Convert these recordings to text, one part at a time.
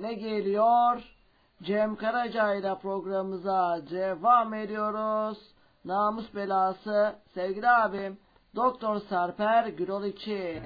ne geliyor? Cem Karaca ile programımıza devam ediyoruz. Namus belası sevgili abim Doktor Sarper Gürol için.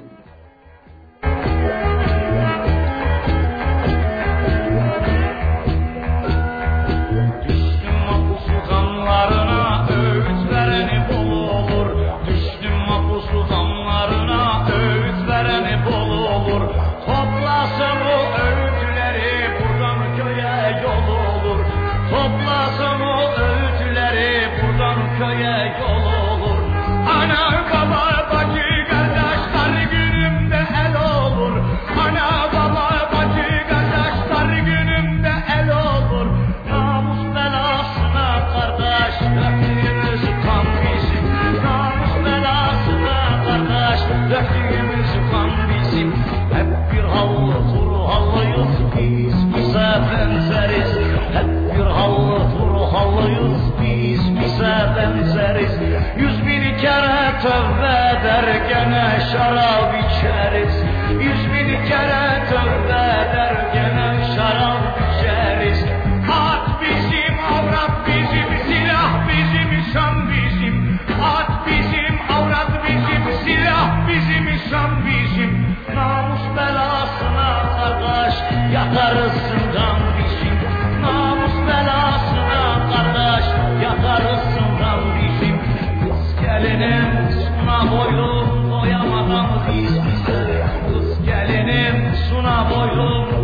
tövbe derken şarap içeriz. Yüz bin kere tövbe love.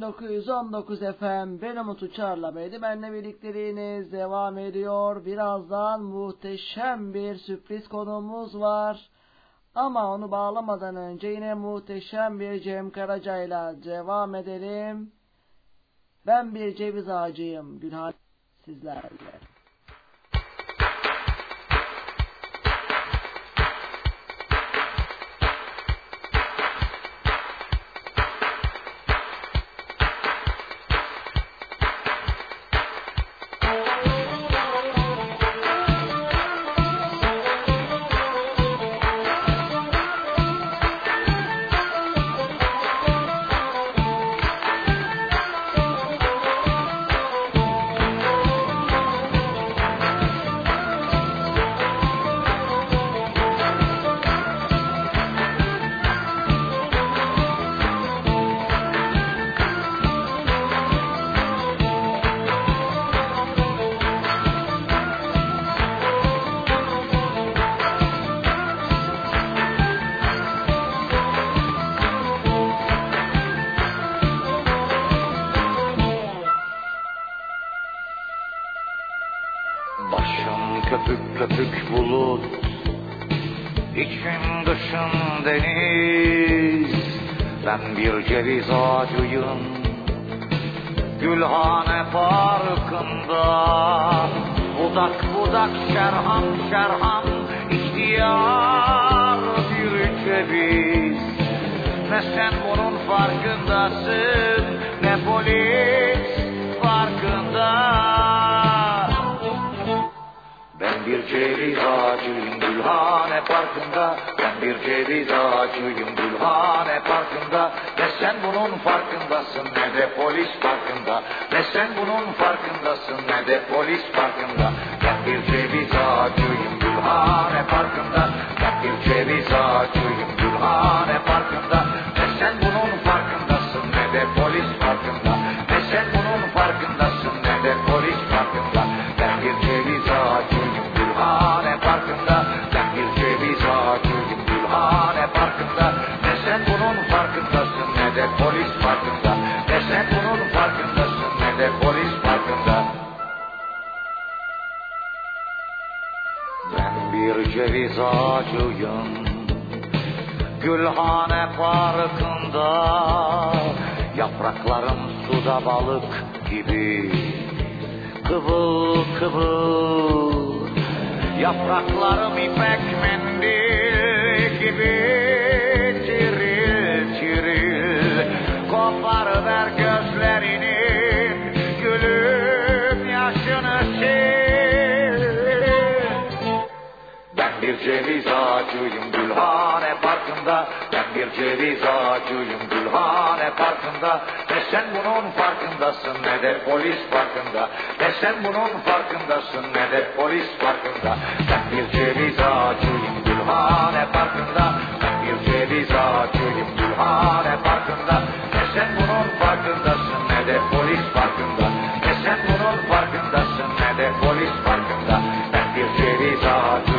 1919 FM ben Umut Uçar'la Beydi benle birlikteliğiniz devam ediyor. Birazdan muhteşem bir sürpriz konuğumuz var. Ama onu bağlamadan önce yine muhteşem bir Cem Karaca'yla devam edelim. Ben bir ceviz ağacıyım Gülhan sizlerle. Ben bir ceviz ağacıyım Gülhane parkında. Budak budak şerhan şerhan ihtiyar bir ceviz. Ne sen bunun farkındasın Ne polis farkında. Ben bir ceviz ağacıyım Gülhane Parkı'nda bir ceviz ağacıyım Gülhane Parkı'nda Ne sen bunun farkındasın ne de polis farkında. Ne sen bunun farkındasın ne de polis farkında. Ben bir ceviz ağacıyım Gülhane Parkı'nda Ben bir ceviz ağacıyım Gülhane Parkı'nda ceviz ağacıyım Gülhane Parkı'nda. Yapraklarım suda balık gibi Kıvıl kıvıl. Yapraklarım ipek mendil gibi ağacıyım Gülhane Parkı'nda Ben bir ceviz ağacıyım Gülhane Parkı'nda Ne sen bunun farkındasın. Ne de polis farkında Ne sen bunun farkındasın. Ne de polis farkında Ben bir ceviz ağacıyım Gülhane Parkı'nda Ben bir ceviz ağacıyım Gülhane Parkı'nda Ne sen bunun farkındasın. Ne de polis farkında Ne sen bunun farkındasın. Ne de polis farkında Ben bir ceviz ağacıyım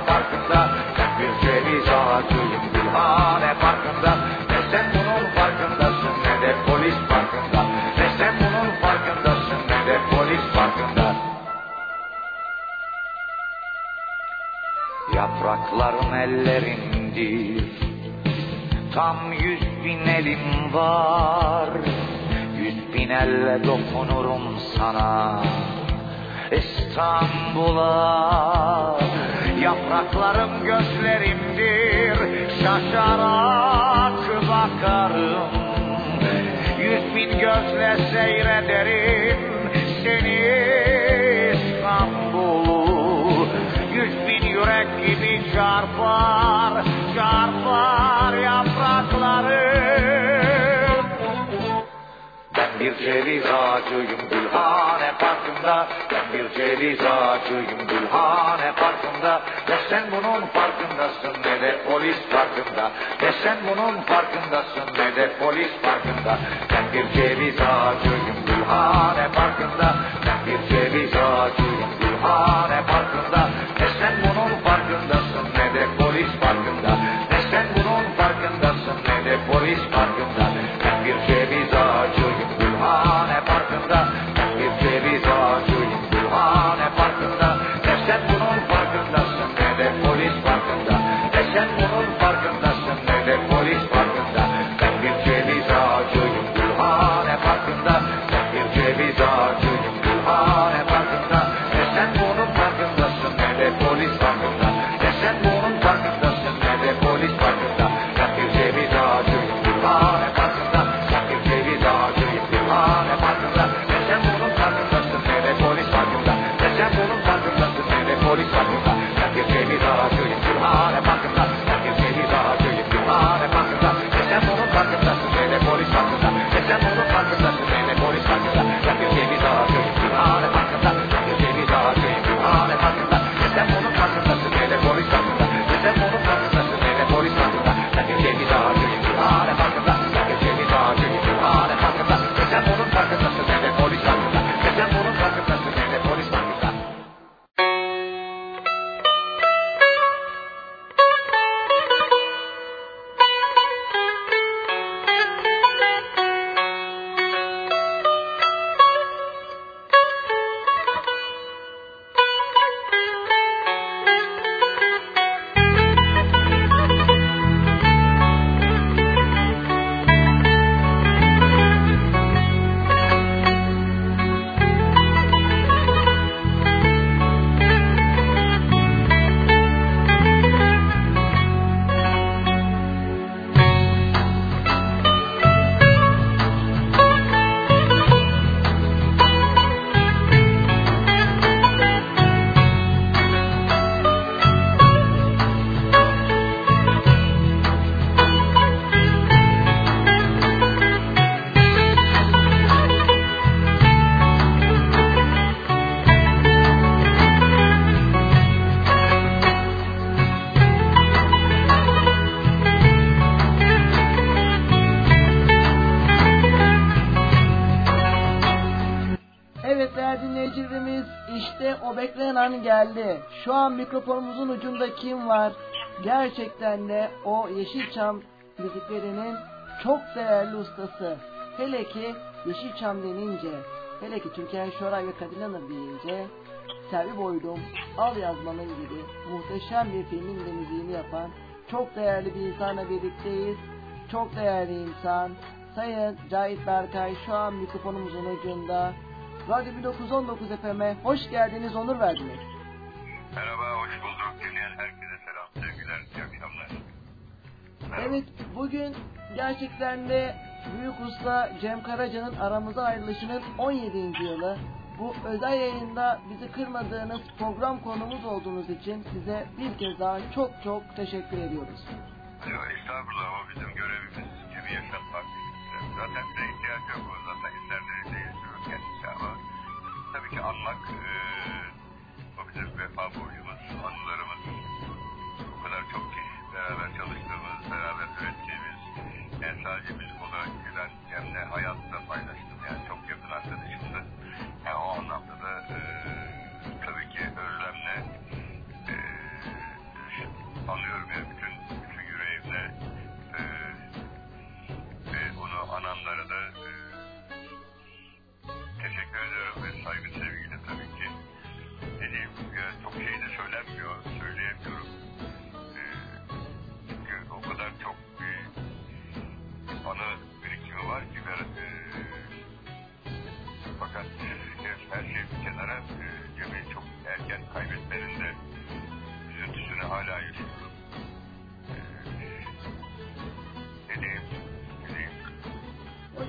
Gülhane Parkı'nda Ben bir ceviz ağacıyım Gülhane Parkı'nda Ne sen bunun farkındasın ne de polis farkında. Ne sen bunun farkındasın ne de polis farkında. Yapraklarım ellerindir Tam yüz bin elim var. Yüz bin elle dokunurum sana. İstanbul'a Yapraklarım gözlerimdir Şaşarak bakarım. Yüz bin gözle seyrederim Seni İstanbul'u. Yüz bin yürek gibi çarpar Çarpar yapraklarım ağacıyım Gülhane Parkı'nda. Ben bir ceviz ağacıyım Gülhane Parkı'nda. Ne sen bunun farkındasın ne de polis farkında Ne sen bunun farkındasın ne de polis farkında Ben bir ceviz ağacıyım Gülhane Parkı'nda. Ben bir ceviz ağacıyım Gülhane Parkı'nda İşte o beklenen an geldi. Şu an mikrofonumuzun ucunda kim var? Gerçekten de o Yeşilçam müziklerinin çok değerli ustası. Hele ki Yeşilçam denince, hele ki Türkan Şoray ve Kadir Hanım deyince Selvi Boylum, Al Yazmanın gibi muhteşem bir filmin de müziğini yapan çok değerli bir insanla birlikteyiz. Çok değerli insan. Sayın Cahit Berkay şu an mikrofonumuzun ucunda. Radyo 1919 FM'e hoş geldiniz, onur verdiniz. Merhaba, hoş bulduk. Dinleyen herkese selam, sevgiler, iyi akşamlar. Merhaba. Evet, bugün gerçekten de Büyük Usta Cem Karaca'nın aramıza ayrılışının 17. yılı. Bu özel yayında bizi kırmadığınız program konumuz olduğunuz için size bir kez daha çok çok teşekkür ediyoruz. Yok, estağfurullah, o bizim görevimiz. Cem'i yaşatmak. Zaten bize ihtiyaç yok. Zaten isterlerinde yaşıyor kendisi ama tabii ki anmak e, o bizim vefa borcumuz, anılarımız. O kadar çok ki beraber çalıştığımız, beraber ürettiğimiz, yani sadece müzik olarak giden Cem'le hayatta paylaştım. Yani çok yakın arkadaşımdı.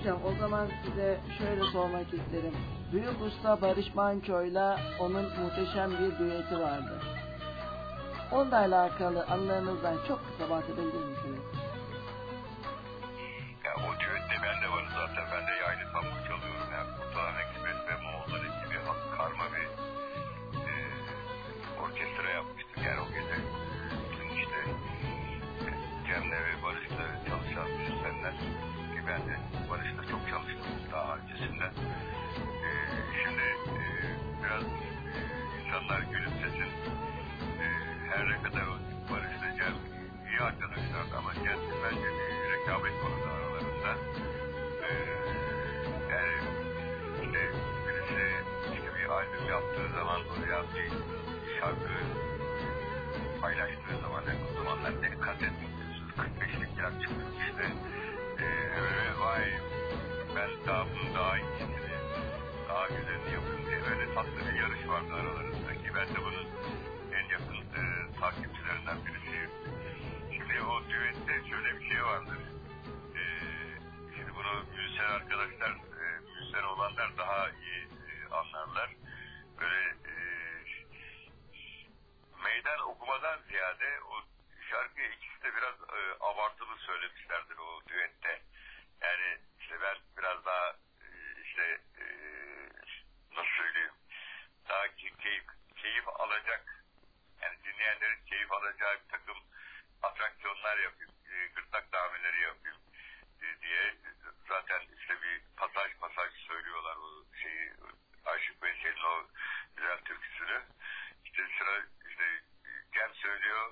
Hocam o zaman size şöyle sormak isterim. Büyük Usta Barış Manço'yla onun muhteşem bir düeti vardı. Onunla alakalı anılarınızdan çok kısa bahsedebilir misiniz? Öncesinde. E, şimdi e, biraz e, insanlar gülümsesin. E, her ne kadar Barış'la Cem iyi arkadaşlar ama Cem bence bir rekabet vardı aralarında. Ee, yani işte birisi işte bir albüm yaptığı zaman veya bir şarkı paylaştığı zaman yani o zamanlar ne kaset yapıyorsunuz 45'lik plak çıkıyor işte ee, öyle vay ben daha bunu daha iyisini daha güzelini yapayım diye öyle tatlı bir yarış vardı aralarında ki ben de bunun en yakın e, takipçilerinden birisiyim. Şimdi o düette şöyle bir şey vardır. Ee, şimdi bunu müzisyen arkadaşlar, e, müzisyen olanlar daha iyi e, anlarlar. Böyle e, meydan okumadan ziyade o şarkıyı ikisi de biraz e, abartılı söylemişlerdir o düette. Yani işte ben biraz daha e, işte e, nasıl söyleyeyim daha ki- keyif, keyif alacak yani dinleyenlerin keyif alacağı bir takım atraksiyonlar yapayım, e, gırtlak dameleri yapayım e, diye zaten işte bir pasaj pasaj söylüyorlar o şeyi Aşık Veysel'in o güzel türküsünü. İşte sıra işte Cem söylüyor,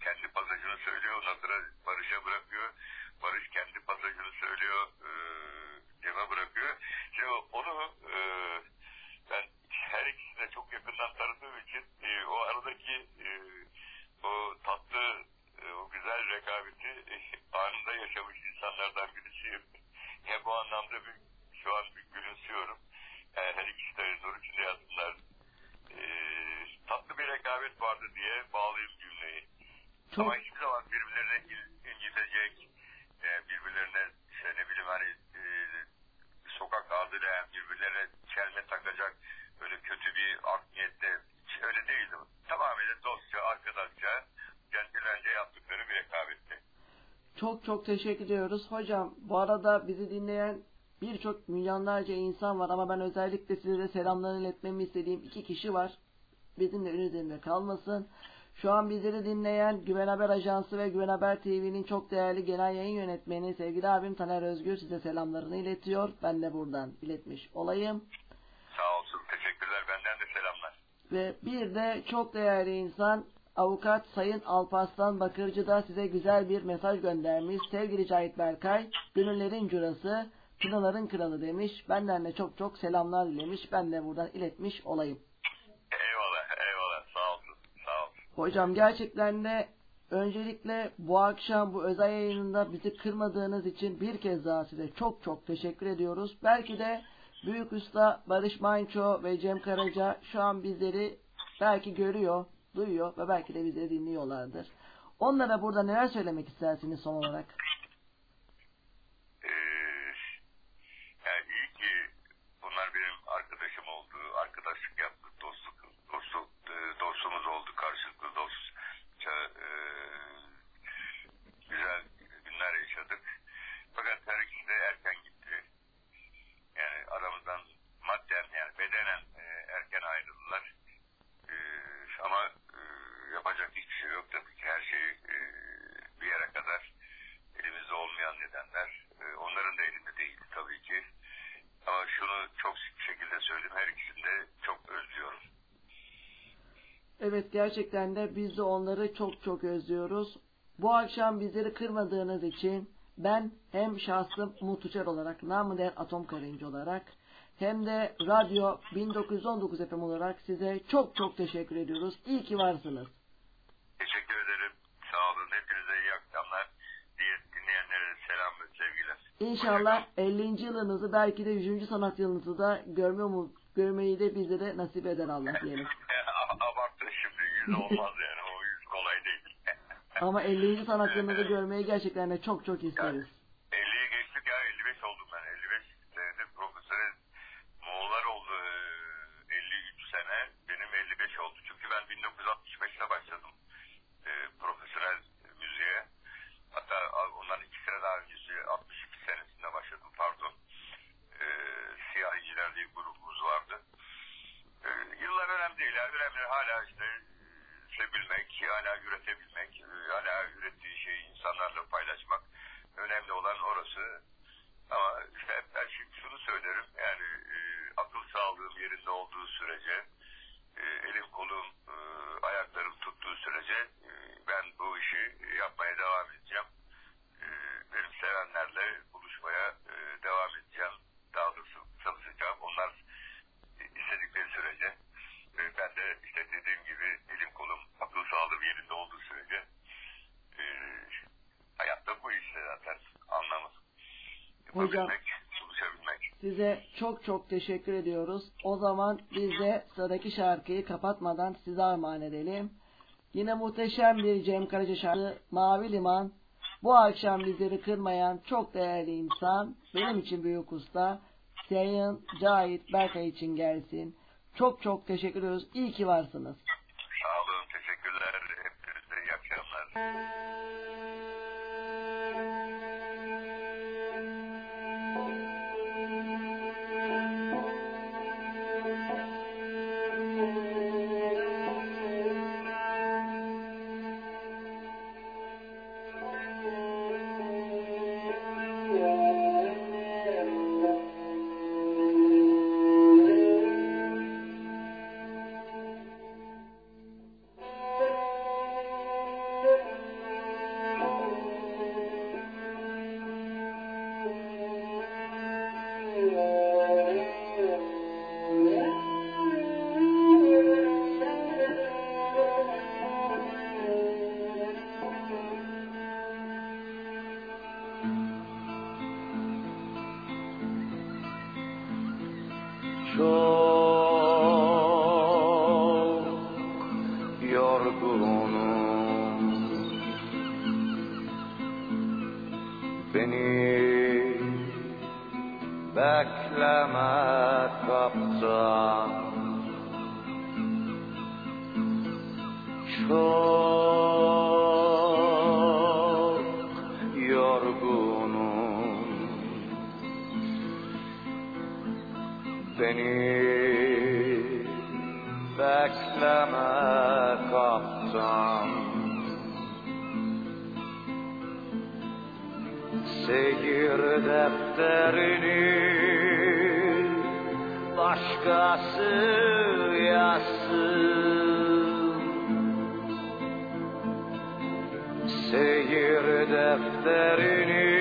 kendi pasajını söylüyor, ondan sonra Barış'a bırakıyor. Barış kendi pasajını söylüyor, e, Cem'e bırakıyor. Şimdi onu e, ben her ikisini de çok yakından tanıdığım için e, o aradaki e, o tatlı, e, o güzel rekabeti e, anında yaşamış insanlardan birisiyim. Ya bu anlamda bir, şu an bir gülümsüyorum. Yani her ikisi de nur içinde yazdılar. E, tatlı bir rekabet vardı diye bağlayayım cümleyi. Çok Ama hiçbir zaman birbirlerine il- incitecek, e, birbirlerine işte ne bileyim hani e, sokak adıyla yani birbirlerine çelme takacak böyle kötü bir art niyette hiç öyle değildi. Tamamıyla dostça, arkadaşça, centilmence yaptıkları bir rekabetti. Çok teşekkür ediyoruz. Hocam bu arada bizi dinleyen birçok milyonlarca insan var ama ben özellikle size de selamlarını iletmemi istediğim iki kişi var. Bizimle ün üzerinde kalmasın. Şu an bizleri dinleyen Güven Haber Ajansı ve Güven Haber TV'nin çok değerli genel yayın yönetmeni sevgili abim Taner Özgür size selamlarını iletiyor. Ben de buradan iletmiş olayım. Sağ olsun, teşekkürler. Benden de selam Ve bir de çok değerli insan avukat Sayın Alparslan Bakırcı da size güzel bir mesaj göndermiş. Sevgili Cahit Berkay, gönüllerin curası, kınaların kralı demiş. Benden de çok çok selamlar dilemiş. Ben de buradan iletmiş olayım. Eyvallah, eyvallah. Sağ olun, sağ olun. Hocam gerçekten de öncelikle bu akşam bu özel yayınında bizi kırmadığınız için bir kez daha size çok çok teşekkür ediyoruz. Belki de Büyük Usta Barış Manço ve Cem Karaca şu an bizleri belki görüyor, duyuyor ve belki de bizi dinliyorlardır. Onlara burada neler söylemek istersiniz son olarak? Ee, yani iyi ki bunlar benim arkadaşım oldu, arkadaşlık yaptık, dostluk, dostluk, e, dostumuz oldu, karşılıklı dostça e, güzel günler yaşadık. Fakat her ikisi de erken gitti. Yani aramızdan madden yani bedenen e, erken ayrıldılar. E, ama e, yapacak hiçbir şey yok tabii ki. Her şey e, bir yere kadar elimizde olmayan nedenler. E, onların da elinde değil tabii ki. Ama şunu çok şekilde söyleyeyim. Her ikisini de çok özlüyorum. Evet gerçekten de biz de onları çok çok özlüyoruz. Bu akşam bizleri kırmadığınız için ben hem şahsım Umut Uçar olarak, namı değer Atom Karıncı olarak hem de Radyo 1919 FM olarak size çok çok teşekkür ediyoruz. İyi ki varsınız. Teşekkür ederim. Sağ olun. Hepinize iyi akşamlar. Diye dinleyenlere selam ve sevgiler. İnşallah 50. yılınızı belki de 100. sanat yılınızı da görme umut, görmeyi de bizlere nasip eder Allah diyelim. Yüz olmaz yani. O yüz kolay değil. Ama 50. sanat yılınızı görmeyi gerçekten de çok çok isteriz. 50'yi geçtik ya 55 oldum ben. 55 senedir profesyonel Moğollar oldu e, 53 sene. Benim 55 oldu. Çünkü ben 1965'te başladım e, profesyonel müziğe. Hatta ondan iki sene daha öncesi 62 senesinde başladım pardon. E, Siyah İnciler diye grubumuz vardı. E, yıllar önemli değil. Yani önemli hala işte e, sevilmek, hala üretebilmek, e, hala ürettiği şeyi insanlarla paylaşmak. Önemli olan orası. Ama işte ben şimdi şunu söylerim. Yani e, akıl sağlığım yerinde olduğu sürece, e, elim kolum, e, ayaklarım tuttuğu sürece e, ben bu işi yapmaya devam edeceğim. E, benim sevenlerle buluşmaya e, devam edeceğim. Daha doğrusu çalışacağım. Onlar istedikleri sürece e, ben de işte dediğim gibi elim kolum akıl sağlığım yerinde olduğu sürece e, hayatta bu işte zaten anlamı. Hocam-. Size çok çok teşekkür ediyoruz. O zaman biz de sıradaki şarkıyı kapatmadan size armağan edelim. Yine muhteşem bir Cem Karaca şarkı Mavi Liman. Bu akşam bizleri kırmayan çok değerli insan, benim için büyük usta, Sayın Cahit Berkay için gelsin. Çok çok teşekkür ediyoruz. İyi ki varsınız. başkası yazsın Seyir defterini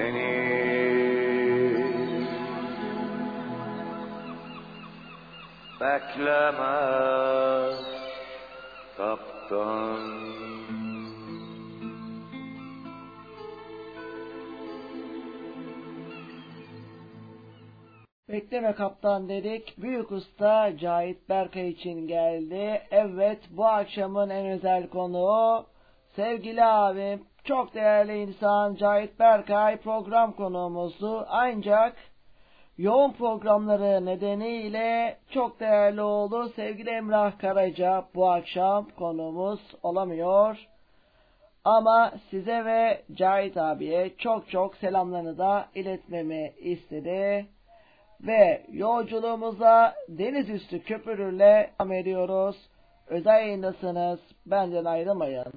Beni bekleme kaptan Bekleme kaptan dedik. Büyük usta Cahit Berkay için geldi. Evet bu akşamın en özel konuğu sevgili abim çok değerli insan Cahit Berkay program konuğumuzdu. Ancak yoğun programları nedeniyle çok değerli oğlu sevgili Emrah Karaca bu akşam konuğumuz olamıyor. Ama size ve Cahit abiye çok çok selamlarını da iletmemi istedi. Ve yolculuğumuza deniz üstü köprüyle devam ediyoruz. Özel yayındasınız. Benden ayrılmayın.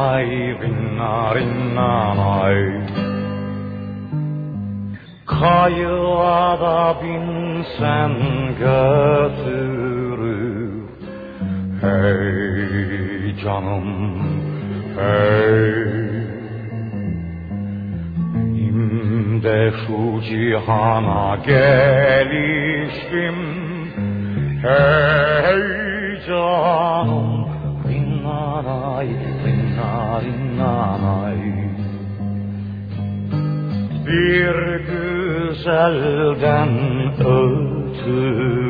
Rinnanay rinna rinnanay Kayığa da binsen götürür Hey canım hey. Benim de şu cihana gelişim Hey canım rinna rinnanay Bir güzelden ötürü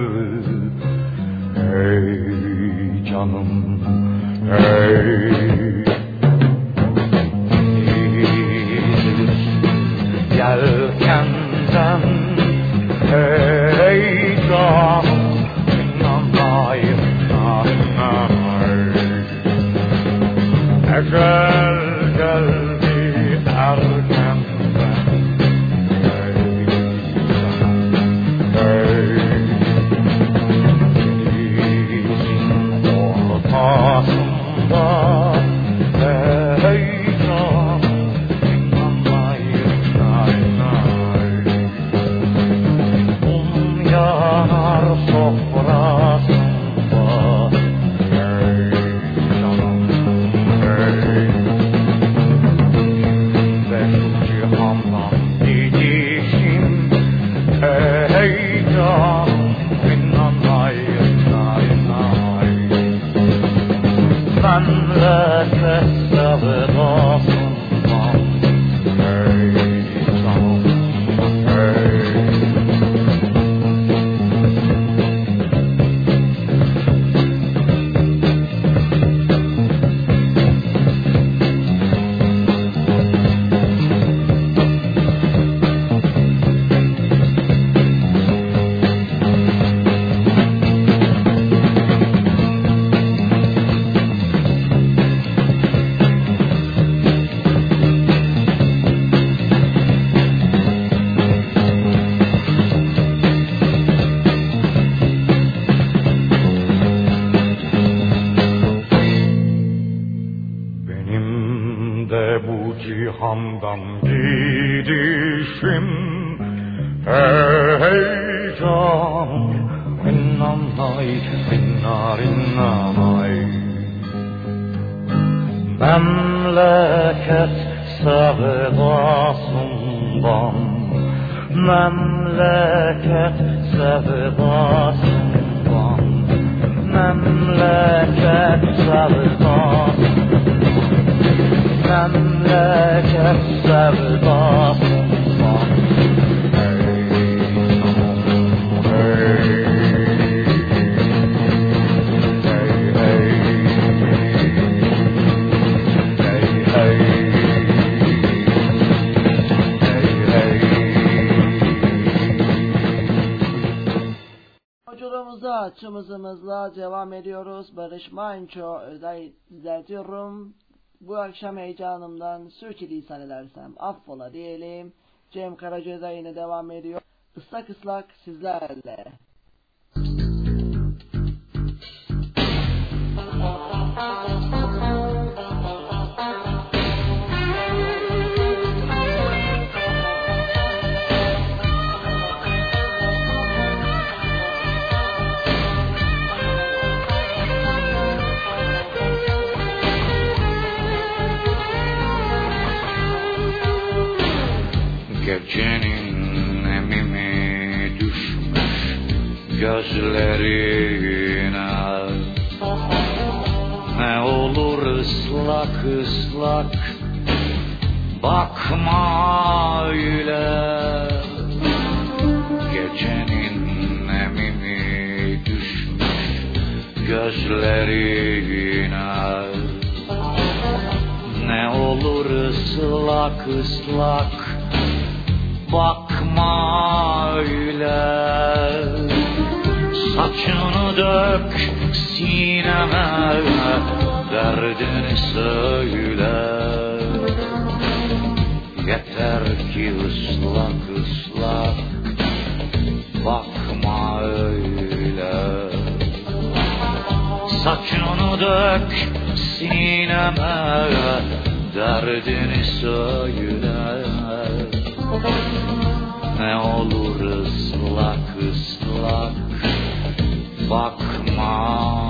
Hey canım, hey yelkenden hey canım girl blâme, Yolculuğumuza çımızımızla devam ediyoruz. Barış Manço düzeltiyorum. Bu akşam heyecanımdan sürçülisan edersem affola diyelim. Cem Karaca yine devam ediyor. Islak ıslak sizlerle. Gecenin emimi düşmüş gözlerine Ne olur ıslak ıslak bakma öyle. Gecenin emimi düşmüş gözlerine Ne olur ıslak ıslak bakma öyle. Saçını dök sineme Derdini söyle. Yeter ki ıslak ıslak Bakma öyle. Saçını dök sineme Derdini söyle ne olur ıslak ıslak. Bakma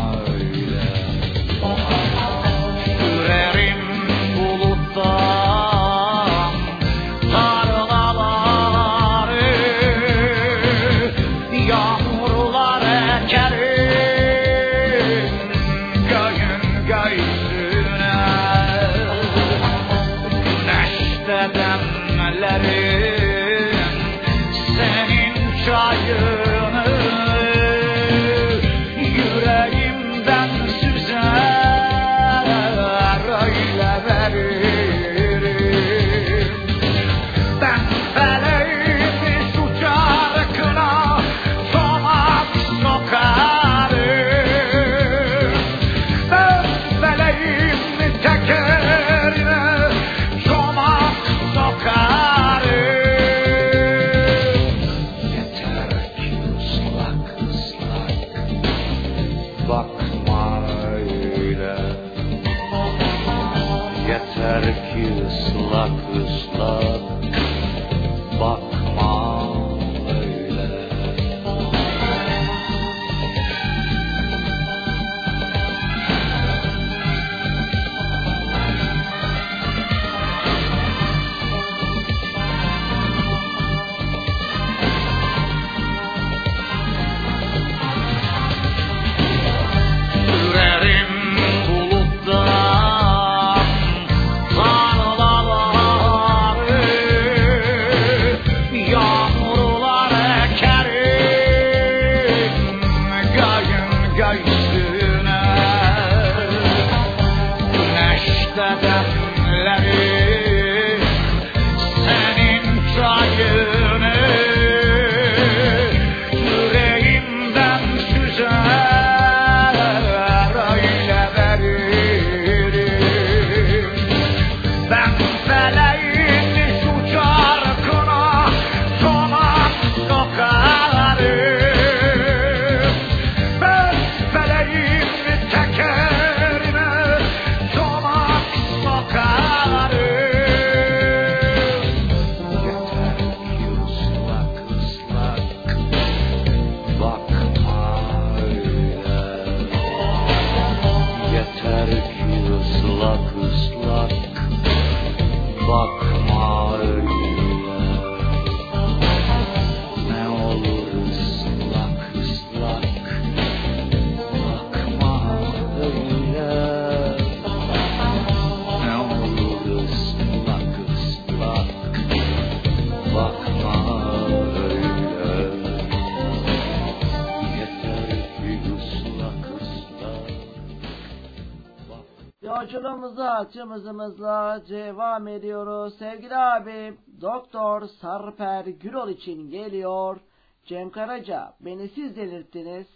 Cımızımızla devam ediyoruz. Sevgili abim Doktor Sarper Gürol için geliyor. Cem Karaca beni siz delirttiniz.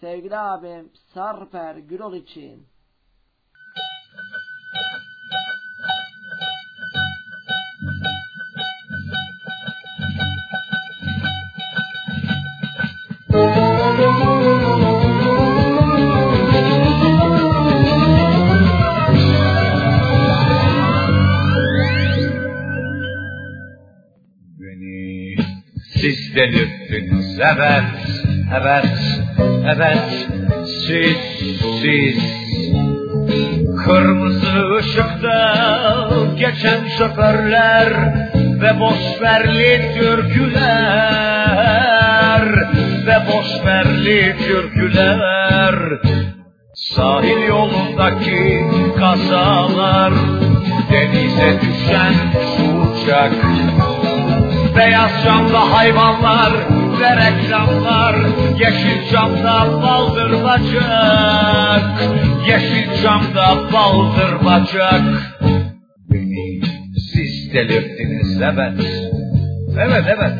Sevgili abim Sarper Gürol için. Siz delirttiniz evet, evet, evet. Siz, siz. Kırmızı ışıkta geçen şoförler Ve boşverli türküler Ve boşverli türküler. Sahil yolundaki kazalar Denize düşen uçak Beyaz camda hayvanlar ve reklamlar. Yeşil camda baldır bacak. Yeşil camda baldır bacak. Beni siz delirttiniz evet. Evet evet.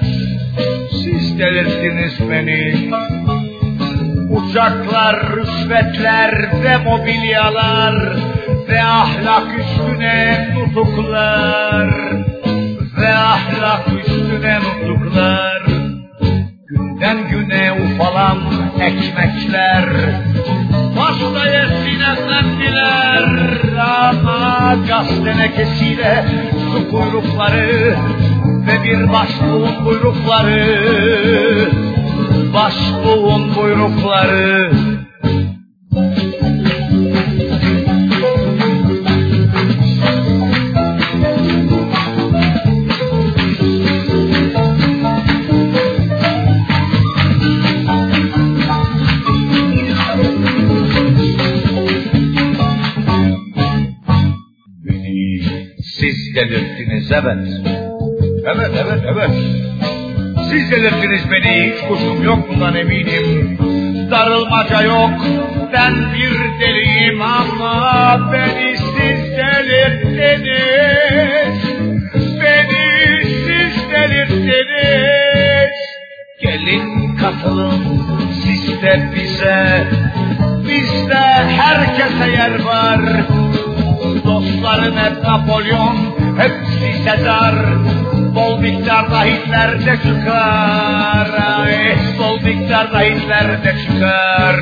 Siz delirttiniz beni. Uçaklar, rüşvetler ve mobilyalar Ve ahlak üstüne nutuklar Ve ahlak üstüne nutuklar Günden güne ufalan ekmekler. Başta yesin efendiler Ama gaz tenekesiyle su kuyrukları Ve bir başbuğun buyrukları Başbuğun buyrukları siz delirttiniz evet. Evet evet evet. Siz delirttiniz beni hiç kuşkum yok bundan eminim. Darılmaca yok ben bir deliyim ama beni siz delirttiniz. Beni siz delirttiniz. Gelin katılın siz de bize. Bizde herkese yer var. Dostların hep Napolyon, hepsi Sezar. Bol miktarda Hitler de çıkar. Ay, bol miktarda Hitler de çıkar.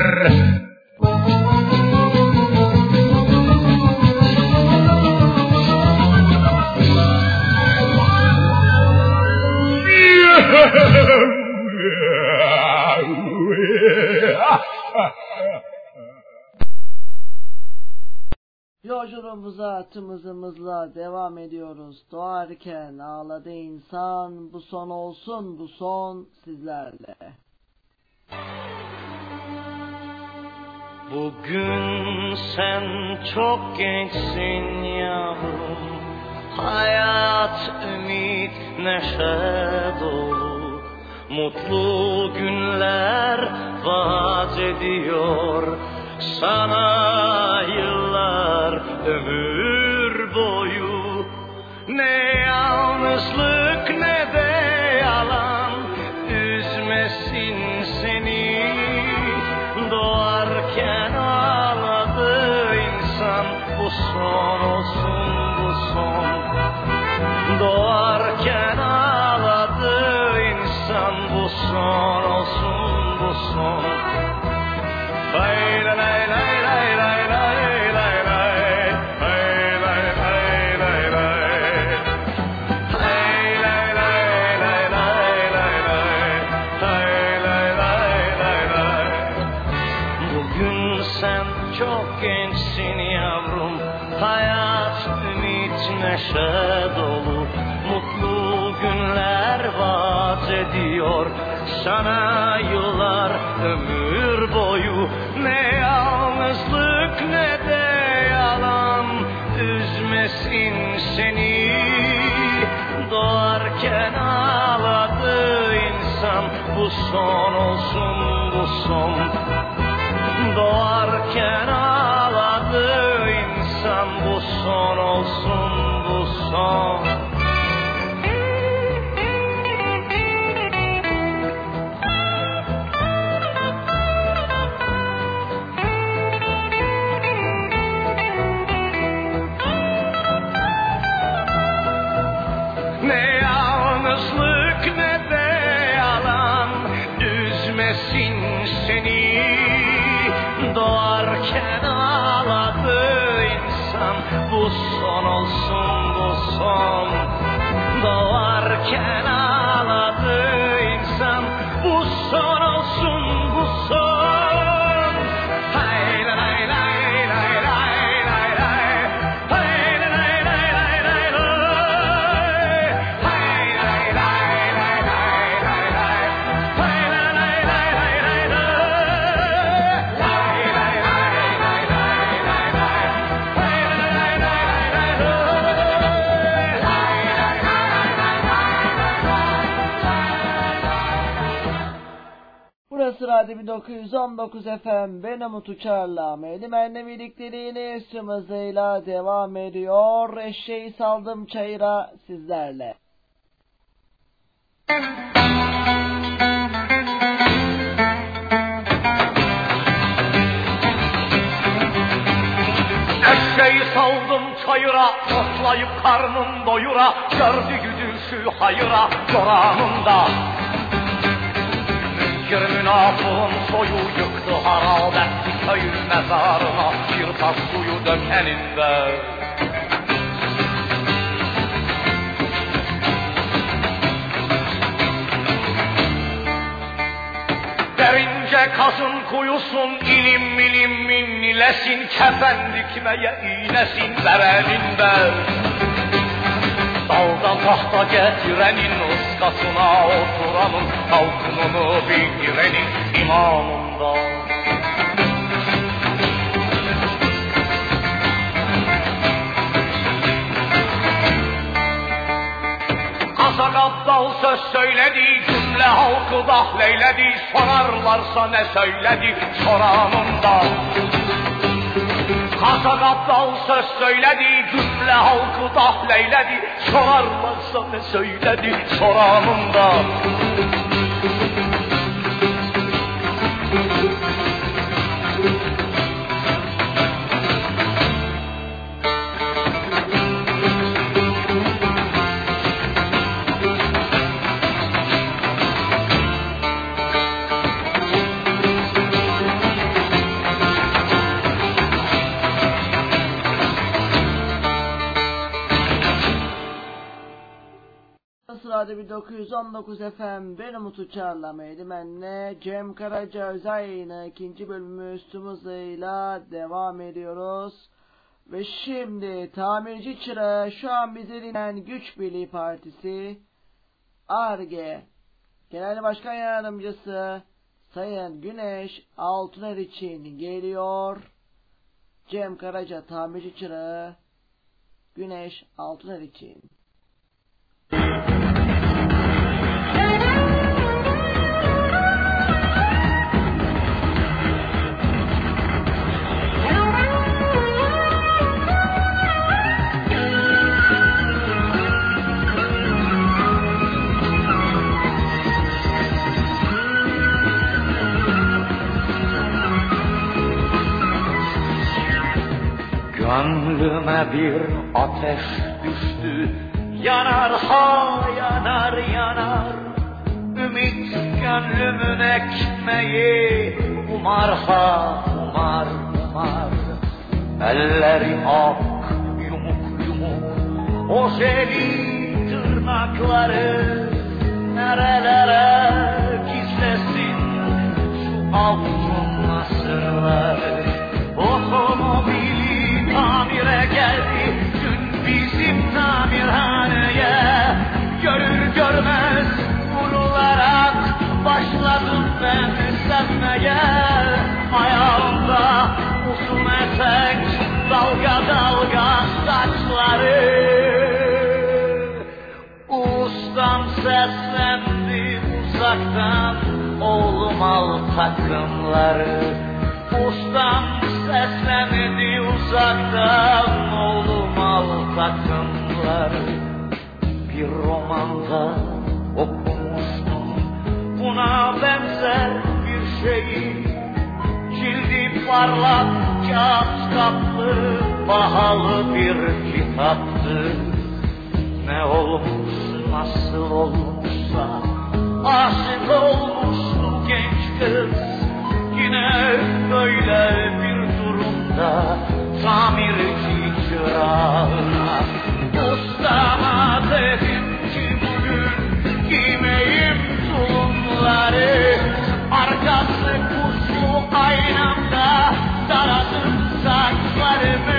Yolculuğumuza tımızımızla devam ediyoruz. Doğarken ağladı insan, bu son olsun, bu son sizlerle. Bugün sen çok gençsin yavrum Hayat, ümit, neşe dolu Mutlu günler vaat ediyor Sana yıllar ömür boyu. Ne yalnızlık ne de yalan. Üzmesin seni. Doğarken ağladı insan. Bu son olsun bu son. Doğarken ağladı insan. Bu son olsun bu son neşe dolu Mutlu günler vaat ediyor. Sana yıllar ömür boyu Ne yalnızlık ne de yalan Üzmesin seni. Doğarken ağladı insan Bu son olsun bu son bu 1919 FM. Ben Umut Uçar'la Medimen'le birlikteliğini tüm hızıyla devam ediyor. Eşeği saldım çayıra sizlerle. Eşeği saldım çayıra, otlayıp karnım doyura, gördü güdüşü hayıra, çoranında. Münkir münafığın soyu yıktı harap etti köyün mezarına, bir tas suyu dökeninde. Derince kazın kuyusun ilim milim minnilesin kefen dikmeye iğnesin vereninde. Dalda tahta getirenin ıskasına oturanın halkımını bildirenin imanında. Kazak aptal söz söyledi, cümle halkı dahleyledi, sorarlarsa ne söyledi, soranında. Kazak aptal söz söyledi, cümle halkı dahleyledi, sorarlarsa ne söyledi, soranında. Burası Radyo 1919 FM. Ben Umut Uçar'la Medimen'le Cem Karaca özel ikinci bölümü üstüm hızıyla devam ediyoruz. Ve şimdi tamirci çırağı şu an bizi dinleyen Güç Birliği Partisi ARGE Genel Başkan Yardımcısı Sayın Güneş Altuner için geliyor. Cem Karaca tamirci çırağı Güneş Altuner için. Gönlüme bir ateş düştü. Yanar ha yanar yanar. Ümit gönlümün ekmeği. Umar ha umar umar. Elleri ak yumuk yumuk. O seni tırnakları Nerelere gizlesin? Şu altın asırları Otomobili Bizim tamirhaneye Görür görmez vurularak Başladım ben sevmeye Ayağımda uzun etek Dalga dalga saçları. Ustam seslendi uzaktan Oğlum al takımları. Ustam Seslendi uzaktan oğlum al takımları. Bir romanda okumuştum. Buna benzer bir şeyi. Cildi parlak kağıt kaplı pahalı bir kitaptı. Ne olmuş nasıl olmuşsa. Aşık olmuştu genç kız. Yine böyle bir durumda tamirci ki bugün giymeyim tulumları? Arkası kuşlu aynamda taradım saçlarımı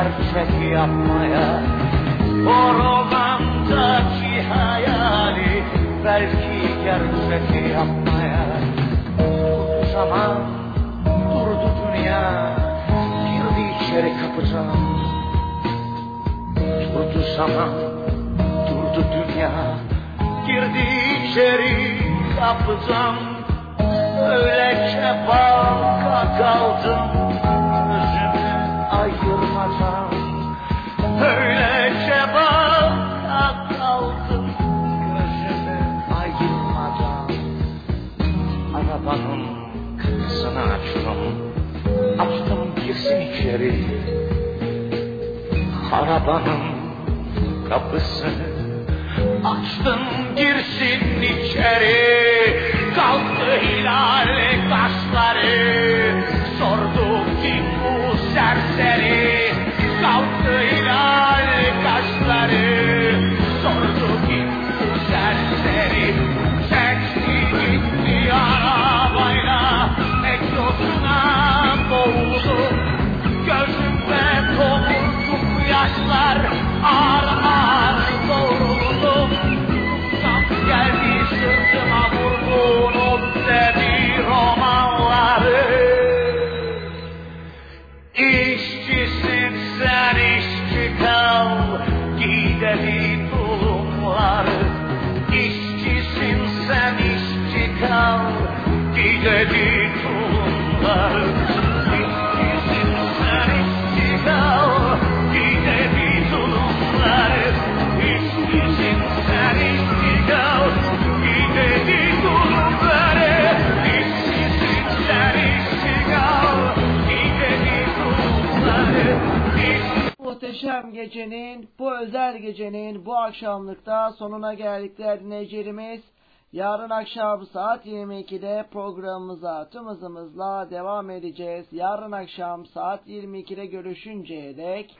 gerçek yapmaya. O romandaki hayali belki gerçek yapmaya. Durdu zaman, durdu dünya Girdi içeri kapıdan. Durdu zaman, durdu dünya Girdi içeri kapıdan. Öylece banka kaldım ayırmadan Öylece banka kaldım Gözümü ayırmadan. Arabanın kapısını açtım Açtım girsin içeri. Arabanın kapısını Açtım girsin içeri. Kalktı hilal kaşları Sordu kim serseri Kalktı hilal kaşları. Sordu kim bu serseri Çekti gitti arabayla. Egzosuna boğuldu Gözümde tomurcuk yaşlar. Ağır ağır Muhteşem gecenin, bu özel gecenin bu akşamlıkta sonuna geldik değerli dinleyicilerimiz. Yarın akşam saat 22'de programımıza tüm hızımızla devam edeceğiz. Yarın akşam saat 22'de görüşünceye dek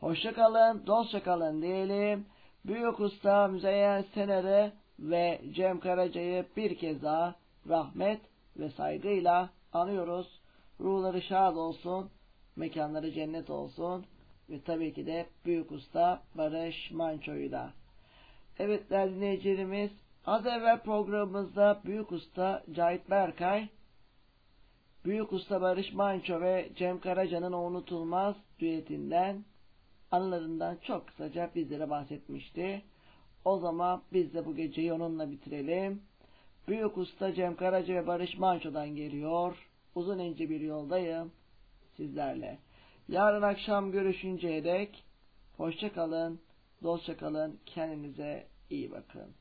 hoşça kalın, dostça kalın diyelim. Büyük Usta Müzeyyen Sener'i ve Cem Karaca'yı bir kez daha rahmet ve saygıyla anıyoruz. Ruhları şad olsun, mekanları cennet olsun ve tabii ki de Büyük Usta Barış Manço'yu da. Evet değerli dinleyicilerimiz az evvel programımızda Büyük Usta Cahit Berkay Büyük Usta Barış Manço ve Cem Karaca'nın o unutulmaz düetinden anılarından çok kısaca bizlere bahsetmişti. O zaman biz de bu geceyi onunla bitirelim. Büyük Usta Cem Karaca ve Barış Manço'dan geliyor. Uzun ince bir yoldayım sizlerle. Yarın akşam görüşünceye dek hoşça kalın, dostça kalın, kendinize iyi bakın.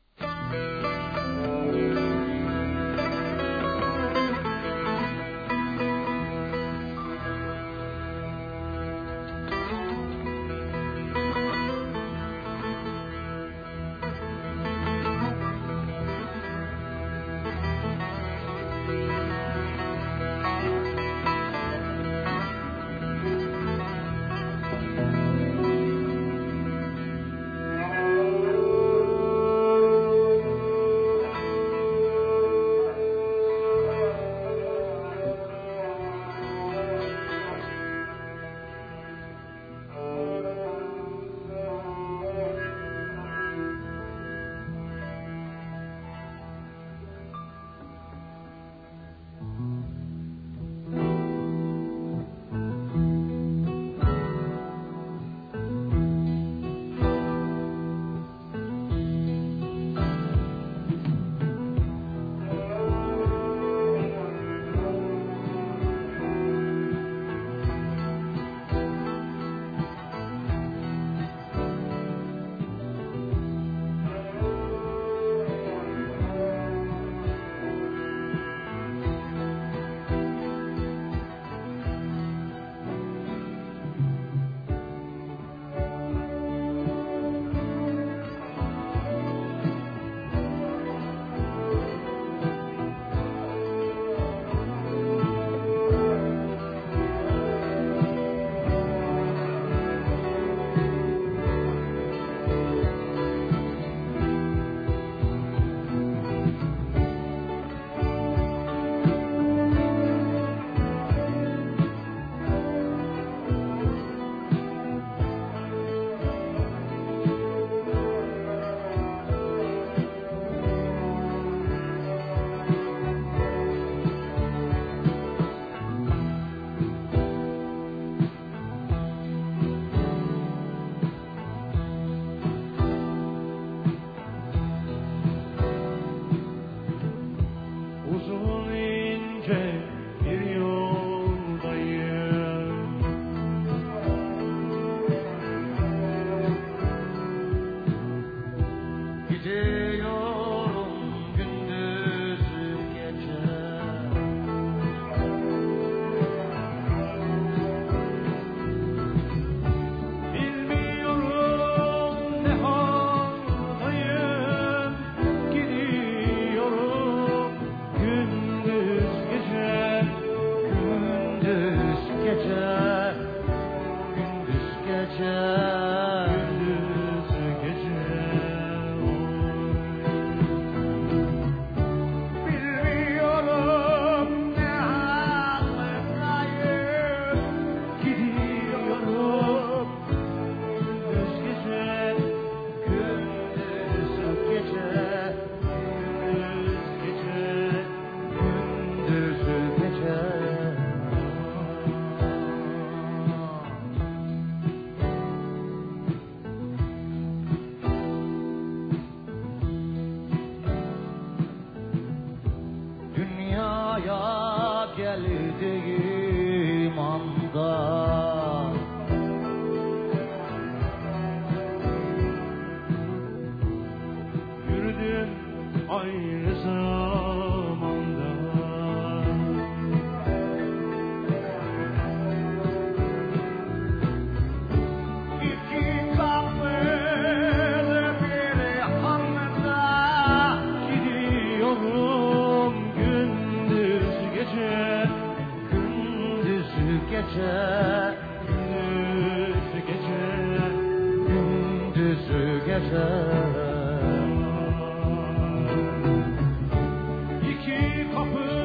İki kapılı